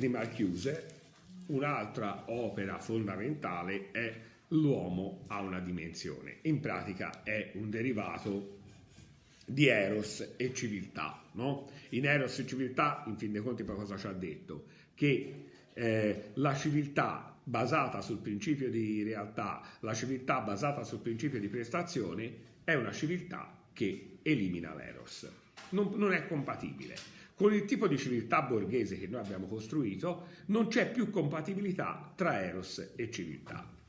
di Marchiuse, un'altra opera fondamentale è L'uomo ha una dimensione. In pratica è un derivato di Eros e civiltà. No? In Eros e civiltà, in fin dei conti, cosa ci ha detto? Che eh, la civiltà basata sul principio di realtà, la civiltà basata sul principio di prestazione, è una civiltà che elimina l'Eros. Non, non è compatibile. Con il tipo di civiltà borghese che noi abbiamo costruito non c'è più compatibilità tra Eros e civiltà.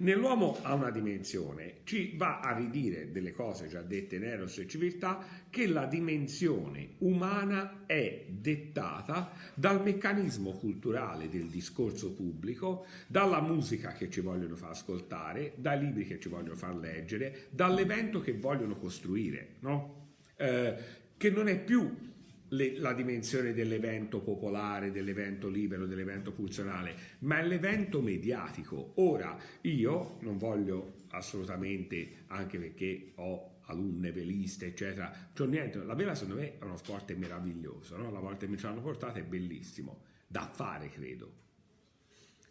Nell'uomo ha una dimensione, ci va a ridire delle cose già dette in Eros e civiltà, che la dimensione umana è dettata dal meccanismo culturale del discorso pubblico, dalla musica che ci vogliono far ascoltare, dai libri che ci vogliono far leggere, dall'evento che vogliono costruire, no? eh, che non è più le, la dimensione dell'evento popolare, dell'evento libero, dell'evento funzionale, ma è l'evento mediatico. Ora, io non voglio assolutamente, anche perché ho alunne veliste, eccetera, c'ho niente, la vela secondo me è uno sport meraviglioso, no? la volta che mi ci hanno portato è bellissimo, da fare credo.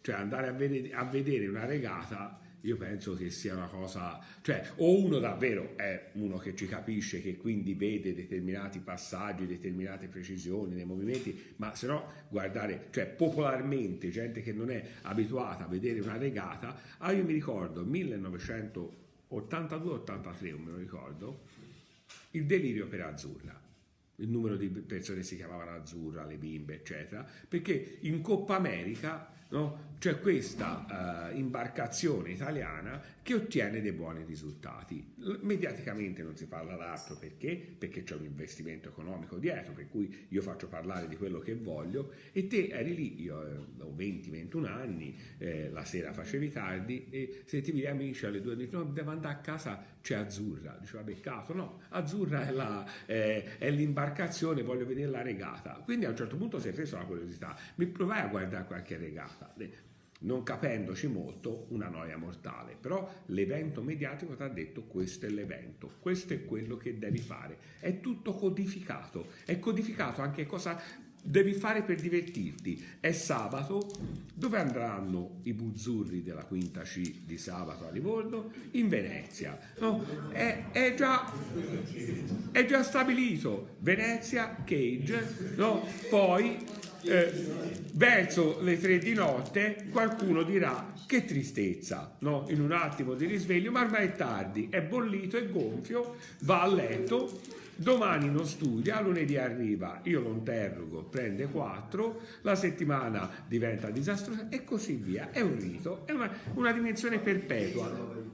Cioè andare a vedere, a vedere una regata io penso che sia una cosa, cioè o uno davvero è uno che ci capisce, che quindi vede determinati passaggi, determinate precisioni nei movimenti, ma se no guardare, cioè popolarmente gente che non è abituata a vedere una regata, ah io mi ricordo 1982-83, non me lo ricordo, il delirio per Azzurra. Il numero di persone si chiamavano Azzurra, le bimbe, eccetera, perché in Coppa America no, c'è questa uh, imbarcazione italiana che ottiene dei buoni risultati. Mediaticamente non si parla d'altro perché? Perché c'è un investimento economico dietro, per cui io faccio parlare di quello che voglio e te eri lì, io eh, ho 20-21 anni, eh, la sera facevi tardi e sentivi gli amici alle due dicono no, devo andare a casa, c'è Azzurra, diceva peccato, no, Azzurra è, la, eh, è l'imbarcazione, voglio vedere la regata. Quindi a un certo punto si è preso la curiosità, mi provai a guardare qualche regata non capendoci molto, una noia mortale. Però l'evento mediatico ti ha detto questo è l'evento, questo è quello che devi fare. È tutto codificato, è codificato anche cosa devi fare per divertirti. È sabato, dove andranno i buzzurri della quinta C di sabato a Livorno? In Venezia. No? È, è, già, è già stabilito. Venezia, Cage, no? poi eh, verso le tre di notte qualcuno dirà che tristezza, no? in un attimo di risveglio, ma ormai è tardi, è bollito, è gonfio, va a letto, domani non studia, lunedì arriva, io lo interrogo, prende quattro, la settimana diventa disastrosa e così via. È un rito, è una, una dimensione perpetua.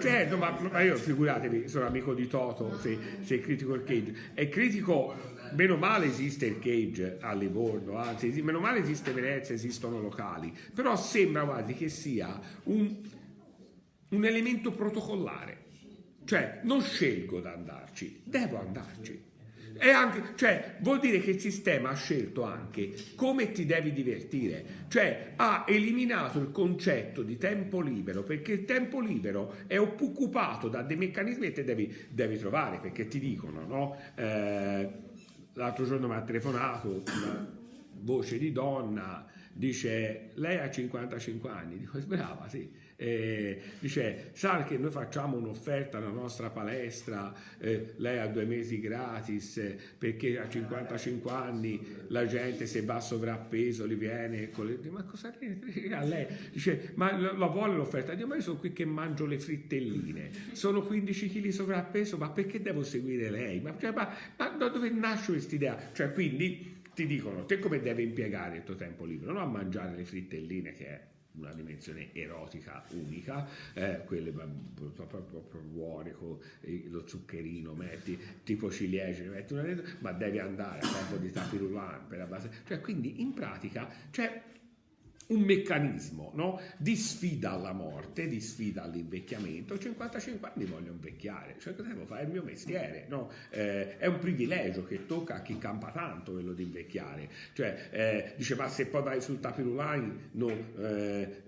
Certo, ma, ma, io figuratevi, sono amico di Toto, se, se critico il cage, è critico meno male esiste il cage a Livorno, anzi, meno male esiste Venezia, esistono locali, però sembra quasi che sia un, un elemento protocollare. Cioè, non scelgo di andarci, devo andarci. Anche, cioè, vuol dire che il sistema ha scelto anche come ti devi divertire, cioè ha eliminato il concetto di tempo libero, perché il tempo libero è occupato da dei meccanismi che devi, devi trovare, perché ti dicono, no? Eh, l'altro giorno mi ha telefonato una voce di donna, dice lei ha 55 anni, dico brava sì, eh, dice sa che noi facciamo un'offerta alla nostra palestra, eh, lei ha due mesi gratis eh, perché a 55 anni la gente se va sovrappeso li viene con le... ma cosa a lei? Dice ma la vuole l'offerta? Dico ma io sono qui che mangio le frittelline, sono 15 kg sovrappeso, ma perché devo seguire lei? Ma, cioè, ma, ma da dove nasce questa idea? Cioè quindi ti dicono te come devi impiegare il tuo tempo libero, non a mangiare le frittelline che è una dimensione erotica unica, eh, quelle proprio buone con lo zuccherino, metti tipo ciliegie, metti una ma devi andare a tempo di tapirulan per la base, cioè quindi in pratica c'è un meccanismo no? di sfida alla morte, di sfida all'invecchiamento. 55 anni voglio invecchiare, cioè cosa devo fare? È il mio mestiere, no? eh, è un privilegio che tocca a chi campa tanto quello di invecchiare. Cioè, eh, dice, ma se poi vai sul tapirulan no, eh,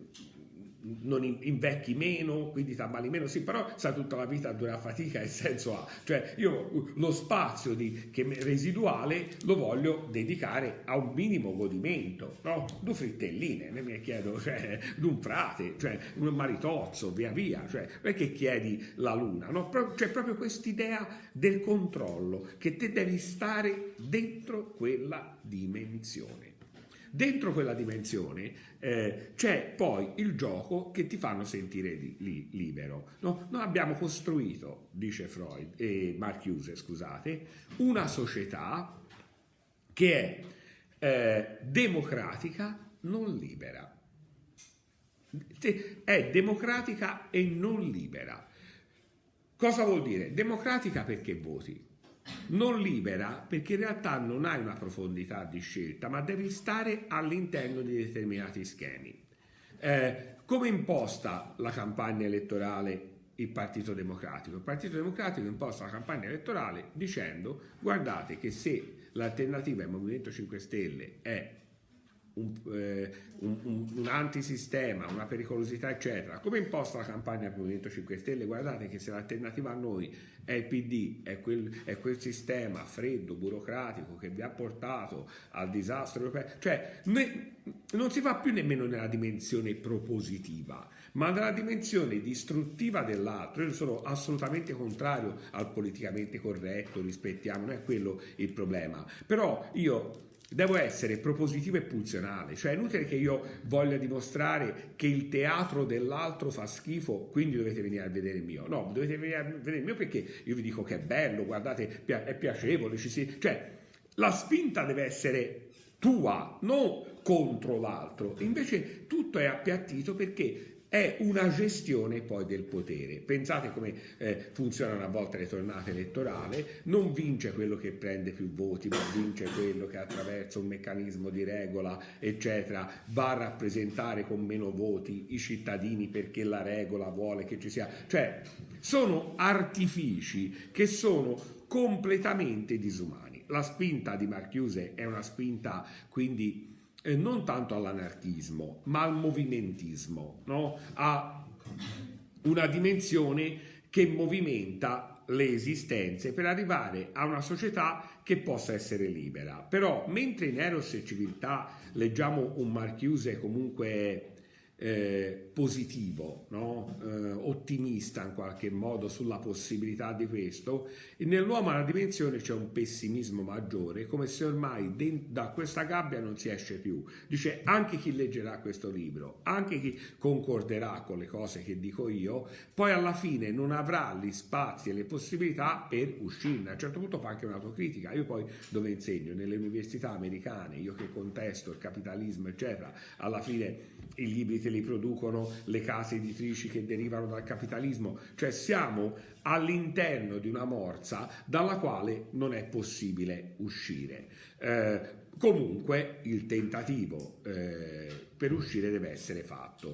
non invecchi meno, quindi ti meno, sì, però sa tutta la vita dura fatica e senso ha. Cioè io lo spazio di, residuale lo voglio dedicare a un minimo godimento, no? Due frittelline, ne mi chiedo, cioè, un frate, cioè un maritozzo, via via, cioè che chiedi la luna, no? C'è proprio quest'idea del controllo, che te devi stare dentro quella dimensione. Dentro quella dimensione eh, c'è poi il gioco che ti fanno sentire li, li, libero. No? Noi abbiamo costruito, dice Freud, eh, Marcuse, scusate, una società che è eh, democratica, non libera. È democratica e non libera. Cosa vuol dire? Democratica perché voti, non libera perché in realtà non hai una profondità di scelta, ma devi stare all'interno di determinati schemi. Eh, come imposta la campagna elettorale il Partito Democratico? Il Partito Democratico imposta la campagna elettorale dicendo guardate che se l'alternativa al Movimento 5 Stelle è un, eh, un, un, un, antisistema, una pericolosità, eccetera. Come imposta la campagna del Movimento 5 Stelle? Guardate che se l'alternativa a noi è il PD, è quel, è quel sistema freddo, burocratico che vi ha portato al disastro europeo, cioè ne, non si fa più nemmeno nella dimensione propositiva, ma nella dimensione distruttiva dell'altro. Io sono assolutamente contrario al politicamente corretto, rispettiamo, non è quello il problema. Però io Devo essere propositivo e pulsionale, cioè è inutile che io voglia dimostrare che il teatro dell'altro fa schifo, quindi dovete venire a vedere il mio. No, dovete venire a vedere il mio perché io vi dico che è bello, guardate, è piacevole, ci si... cioè la spinta deve essere tua, non contro l'altro. Invece tutto è appiattito perché è una gestione poi del potere. Pensate come eh, funzionano a volte le tornate elettorali, non vince quello che prende più voti, ma vince quello che attraverso un meccanismo di regola, eccetera, va a rappresentare con meno voti i cittadini perché la regola vuole che ci sia. Cioè, sono artifici che sono completamente disumani. La spinta di Marchiuse è una spinta quindi eh, non tanto all'anarchismo, ma al movimentismo, no? a una dimensione che movimenta le esistenze per arrivare a una società che possa essere libera. Però mentre in Eros e Civiltà leggiamo un Marchiuse comunque eh, positivo, no? eh, ottimista in qualche modo sulla possibilità di questo, e nell'uomo alla dimensione c'è un pessimismo maggiore, come se ormai da questa gabbia non si esce più. Dice anche chi leggerà questo libro, anche chi concorderà con le cose che dico io, poi alla fine non avrà gli spazi e le possibilità per uscirne. A un certo punto fa anche un'autocritica. Io poi dove insegno? Nelle università americane, io che contesto il capitalismo, eccetera, alla fine i libri te li producono le case editrici che derivano dal capitalismo, cioè siamo all'interno di una morsa dalla quale non è possibile uscire. Eh, comunque il tentativo eh, per uscire deve essere fatto.